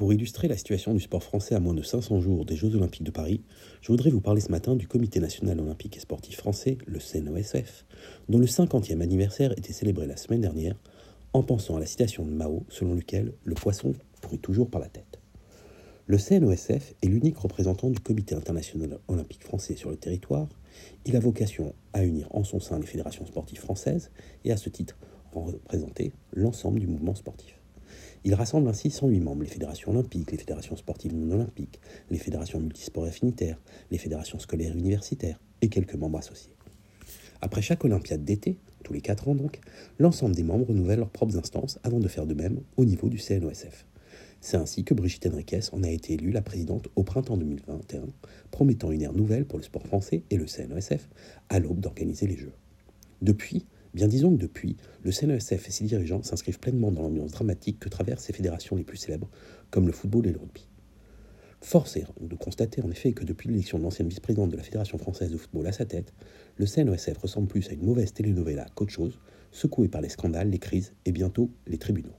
Pour illustrer la situation du sport français à moins de 500 jours des Jeux Olympiques de Paris, je voudrais vous parler ce matin du Comité national olympique et sportif français, le CNOSF, dont le 50e anniversaire était célébré la semaine dernière, en pensant à la citation de Mao selon laquelle le poisson pourrit toujours par la tête. Le CNOSF est l'unique représentant du Comité international olympique français sur le territoire. Il a vocation à unir en son sein les fédérations sportives françaises et à ce titre en représenter l'ensemble du mouvement sportif. Il rassemble ainsi 108 membres, les fédérations olympiques, les fédérations sportives non olympiques, les fédérations multisports affinitaires, les fédérations scolaires et universitaires, et quelques membres associés. Après chaque Olympiade d'été, tous les 4 ans donc, l'ensemble des membres renouvellent leurs propres instances avant de faire de même au niveau du CNOSF. C'est ainsi que Brigitte Henriquez en a été élue la présidente au printemps 2021, promettant une ère nouvelle pour le sport français et le CNOSF à l'aube d'organiser les Jeux. Depuis, Bien disons que depuis, le CNESF et ses dirigeants s'inscrivent pleinement dans l'ambiance dramatique que traversent ces fédérations les plus célèbres, comme le football et le rugby. Force est de constater en effet que depuis l'élection de l'ancienne vice-présidente de la Fédération française de football à sa tête, le CNESF ressemble plus à une mauvaise telenovela qu'autre chose, secoué par les scandales, les crises et bientôt les tribunaux.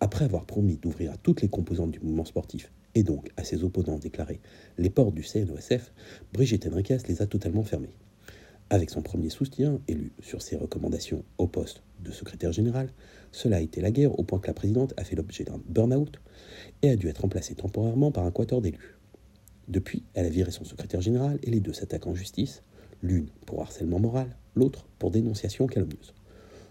Après avoir promis d'ouvrir à toutes les composantes du mouvement sportif et donc à ses opposants déclarés les portes du CNESF, Brigitte Henriquez les a totalement fermées. Avec son premier soutien, élu sur ses recommandations au poste de secrétaire général, cela a été la guerre au point que la présidente a fait l'objet d'un burn-out et a dû être remplacée temporairement par un quator d'élus. Depuis, elle a viré son secrétaire général et les deux s'attaquent en justice, l'une pour harcèlement moral, l'autre pour dénonciation calomnieuse.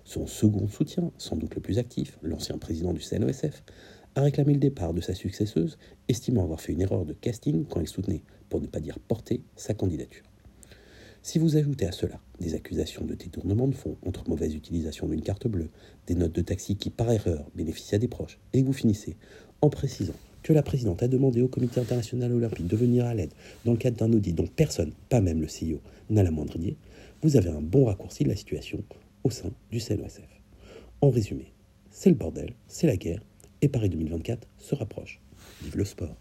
Son second soutien, sans doute le plus actif, l'ancien président du CNOSF, a réclamé le départ de sa successeuse, estimant avoir fait une erreur de casting quand il soutenait, pour ne pas dire porter, sa candidature. Si vous ajoutez à cela des accusations de détournement de fonds entre mauvaise utilisation d'une carte bleue, des notes de taxi qui par erreur bénéficient à des proches, et vous finissez en précisant que la présidente a demandé au comité international olympique de venir à l'aide dans le cadre d'un audit dont personne, pas même le CEO, n'a la moindre idée, vous avez un bon raccourci de la situation au sein du CNOSF. En résumé, c'est le bordel, c'est la guerre, et Paris 2024 se rapproche. Vive le sport